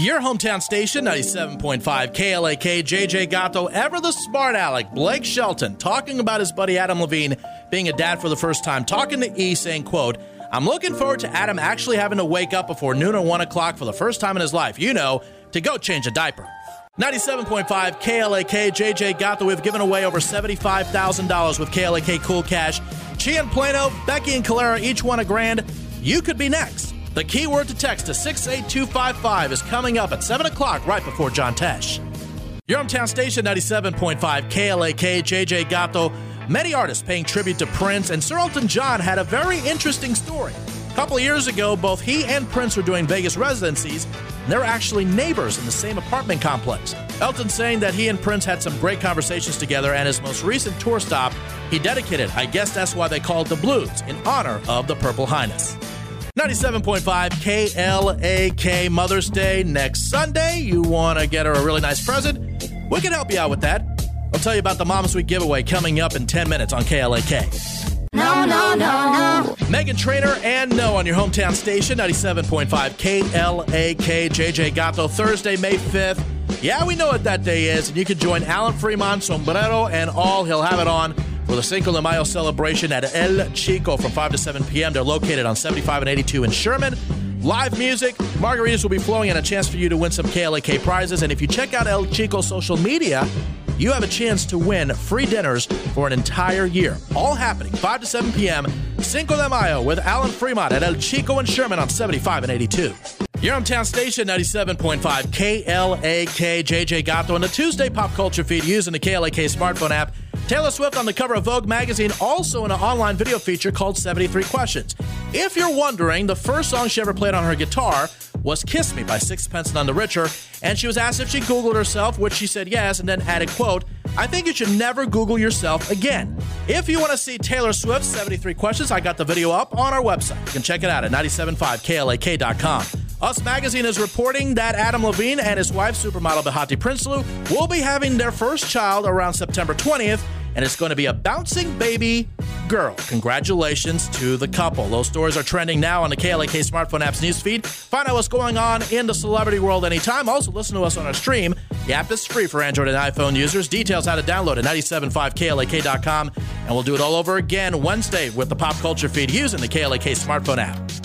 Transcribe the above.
Your hometown station, 97.5 KLAK, JJ Gatto, ever the smart aleck, Blake Shelton, talking about his buddy Adam Levine being a dad for the first time, talking to E, saying, quote, I'm looking forward to Adam actually having to wake up before noon or 1 o'clock for the first time in his life, you know, to go change a diaper. 97.5 KLAK, JJ Gatto, we've given away over $75,000 with KLAK Cool Cash. Chi and Plano, Becky and Calera each won a grand. You could be next. The keyword to text to 68255 is coming up at 7 o'clock right before John Tesh. Your hometown station, 97.5 KLAK, JJ Gatto. Many artists paying tribute to Prince, and Sir Elton John had a very interesting story. A couple of years ago, both he and Prince were doing Vegas residencies, and they're actually neighbors in the same apartment complex. Elton saying that he and Prince had some great conversations together, and his most recent tour stop, he dedicated, I guess that's why they call it the Blues, in honor of the Purple Highness. 97.5 KLAK Mother's Day next Sunday. You want to get her a really nice present? We can help you out with that. I'll tell you about the Mom's Week giveaway coming up in 10 minutes on KLAK. No, no, no, no. Meghan Trainor and No on your hometown station, 97.5 KLAK JJ Gatto, Thursday, May 5th. Yeah, we know what that day is, and you can join Alan Fremont, Sombrero, and all. He'll have it on for the Cinco de Mayo celebration at El Chico from 5 to 7 p.m. They're located on 75 and 82 in Sherman. Live music, margaritas will be flowing, and a chance for you to win some KLAK prizes. And if you check out El Chico social media, you have a chance to win free dinners for an entire year. All happening 5 to 7 p.m. Cinco de Mayo with Alan Fremont at El Chico and Sherman on 75 and 82. Your hometown station, 97.5 KLAK JJ Gatto, and the Tuesday pop culture feed using the KLAK smartphone app. Taylor Swift on the cover of Vogue magazine, also in an online video feature called 73 Questions. If you're wondering, the first song she ever played on her guitar was Kiss Me by Sixpence None the Richer, and she was asked if she Googled herself, which she said yes, and then added, quote, I think you should never Google yourself again. If you want to see Taylor Swift's 73 Questions, I got the video up on our website. You can check it out at 975klak.com. Us Magazine is reporting that Adam Levine and his wife, supermodel Behati Prinsloo, will be having their first child around September 20th, and it's going to be a bouncing baby girl. Congratulations to the couple. Those stories are trending now on the KLAK smartphone app's newsfeed. Find out what's going on in the celebrity world anytime. Also, listen to us on our stream. The app is free for Android and iPhone users. Details how to download at 975klak.com, and we'll do it all over again Wednesday with the pop culture feed using the KLAK smartphone app.